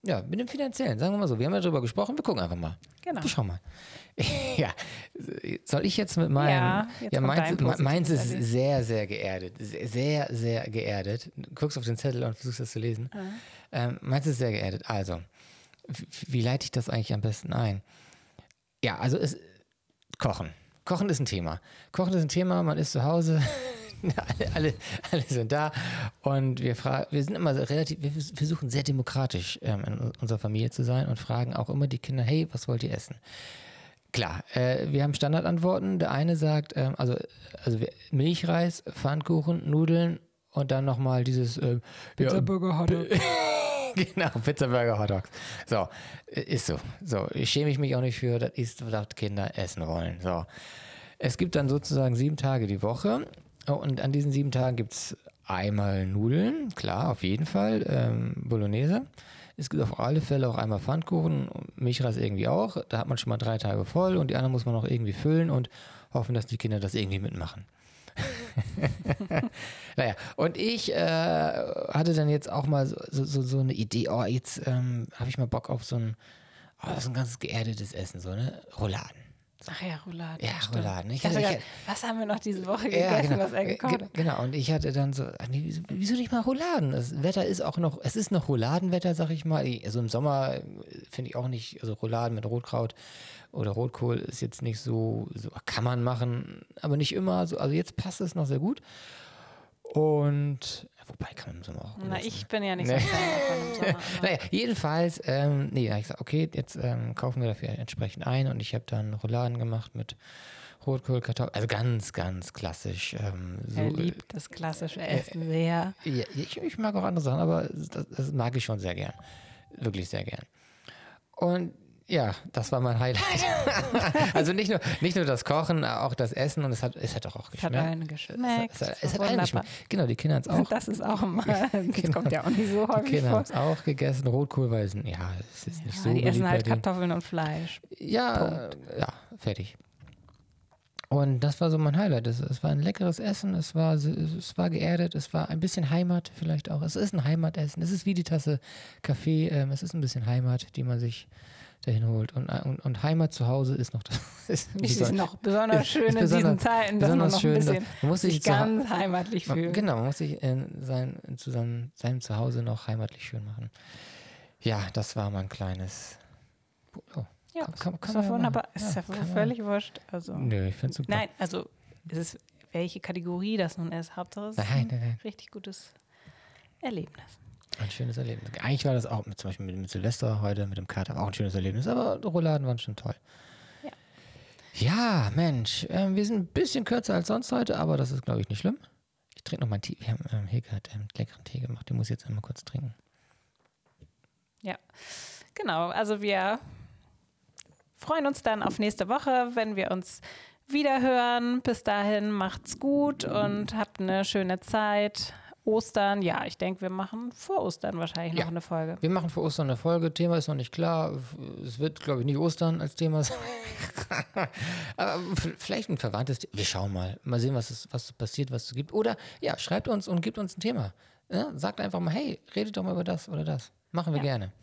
ja, mit dem Finanziellen, sagen wir mal so. Wir haben ja darüber gesprochen, wir gucken einfach mal. Genau. Wir schauen mal. ja, soll ich jetzt mit meinem. Ja, jetzt ja meins, meins ist sehr, sehr geerdet. Sehr, sehr geerdet. Du guckst auf den Zettel und versuchst das zu lesen. Mhm. Ähm, meins ist sehr geerdet. Also, wie leite ich das eigentlich am besten ein? Ja, also es, Kochen. Kochen ist ein Thema. Kochen ist ein Thema, man ist zu Hause. alle, alle, alle, sind da und wir fragen, wir sind immer relativ, wir versuchen sehr demokratisch ähm, in unserer Familie zu sein und fragen auch immer die Kinder, hey, was wollt ihr essen? Klar, äh, wir haben Standardantworten. Der eine sagt, ähm, also, also Milchreis, Pfannkuchen, Nudeln und dann nochmal dieses äh, Pizza Burger Hotdog. genau, Pizza Burger Hotdogs. So, äh, ist so. So, ich schäme mich auch nicht für, das ist, was Kinder essen wollen. So. Es gibt dann sozusagen sieben Tage die Woche und an diesen sieben Tagen gibt es einmal Nudeln, klar, auf jeden Fall, ähm, Bolognese. Es gibt auf alle Fälle auch einmal Pfannkuchen, Milchreis irgendwie auch. Da hat man schon mal drei Tage voll und die anderen muss man noch irgendwie füllen und hoffen, dass die Kinder das irgendwie mitmachen. naja, und ich äh, hatte dann jetzt auch mal so, so, so eine Idee, oh, jetzt ähm, habe ich mal Bock auf so ein, oh, so ein ganz geerdetes Essen, so eine Rouladen. Ach ja, Rouladen. Ja, Rouladen. Ich hatte, ich, was haben wir noch diese Woche gegessen, ja, genau, was er gekocht hat? Genau, und ich hatte dann so, wieso, wieso nicht mal Rouladen? Das Wetter ist auch noch, es ist noch Rouladenwetter, sag ich mal. Also im Sommer äh, finde ich auch nicht, also Rouladen mit Rotkraut oder Rotkohl ist jetzt nicht so, so kann man machen, aber nicht immer. So, also jetzt passt es noch sehr gut. Und wobei kann man im Sommer auch. Na, ich bin ja nicht so. Fan davon im Sommer. naja, jedenfalls, ähm, nee, ich gesagt, okay, jetzt ähm, kaufen wir dafür entsprechend ein und ich habe dann Rouladen gemacht mit Rotkohl, Kartoffeln, also ganz, ganz klassisch. Ähm, so, er liebt das klassische äh, Essen äh, sehr. Ja, ich, ich, mag auch andere Sachen, aber das, das mag ich schon sehr gern. Wirklich sehr gern. Und ja, das war mein Highlight. also nicht nur, nicht nur das Kochen, auch das Essen und es hat, es hat auch, auch geschmeckt. Es hat allen geschmeckt. Es, hat, es hat allen geschmeckt. Genau, die Kinder haben es auch. Das ist auch mal, das genau. kommt ja auch nicht so häufig Die Kinder haben es auch gegessen. Rotkohlweisen, ja, es ist nicht ja, so Die essen halt Kartoffeln und Fleisch. Ja, Punkt. ja, fertig. Und das war so mein Highlight. Es, es, war ein leckeres Essen, es war, es war geerdet, es war ein bisschen Heimat vielleicht auch. Es ist ein Heimatessen, es ist wie die Tasse Kaffee, ähm, es ist ein bisschen Heimat, die man sich dahin holt. Und, und, und Heimat zu Hause ist noch das. Ist, ist noch besonders ist, schön ist in diesen Zeiten, dass man noch schön, ein bisschen man muss sich ganz heimatlich fühlen. Man, genau, man muss sich in sein, in zu seinem, seinem Zuhause noch heimatlich schön machen. Ja, das war mein kleines. Oh. Ja, kann, kann, kann ist, wunderbar. ist ja, ja völlig man. wurscht. Also, Nö, ich finde es super. Nein, also es ist, welche Kategorie das nun ist. Hauptsache es ist nein, nein, nein. ein richtig gutes Erlebnis. Ein schönes Erlebnis. Eigentlich war das auch mit, zum Beispiel mit, mit Silvester heute, mit dem Kater, auch ein schönes Erlebnis, aber Rouladen waren schon toll. Ja, ja Mensch, äh, wir sind ein bisschen kürzer als sonst heute, aber das ist, glaube ich, nicht schlimm. Ich trinke noch meinen Tee. Wir haben ähm, Hilke hat ähm, leckeren Tee gemacht, den muss ich jetzt einmal kurz trinken. Ja, genau. Also wir freuen uns dann auf nächste Woche, wenn wir uns wieder hören. Bis dahin macht's gut und habt eine schöne Zeit. Ostern, ja, ich denke, wir machen vor Ostern wahrscheinlich noch ja, eine Folge. Wir machen vor Ostern eine Folge. Thema ist noch nicht klar. Es wird, glaube ich, nicht Ostern als Thema sein. Aber vielleicht ein verwandtes Thema. Wir schauen mal. Mal sehen, was, es, was passiert, was es gibt. Oder ja, schreibt uns und gebt uns ein Thema. Ja, sagt einfach mal, hey, redet doch mal über das oder das. Machen wir ja. gerne.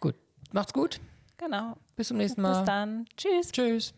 Gut. Macht's gut. Genau. Bis zum nächsten Mal. Bis dann. Tschüss. Tschüss.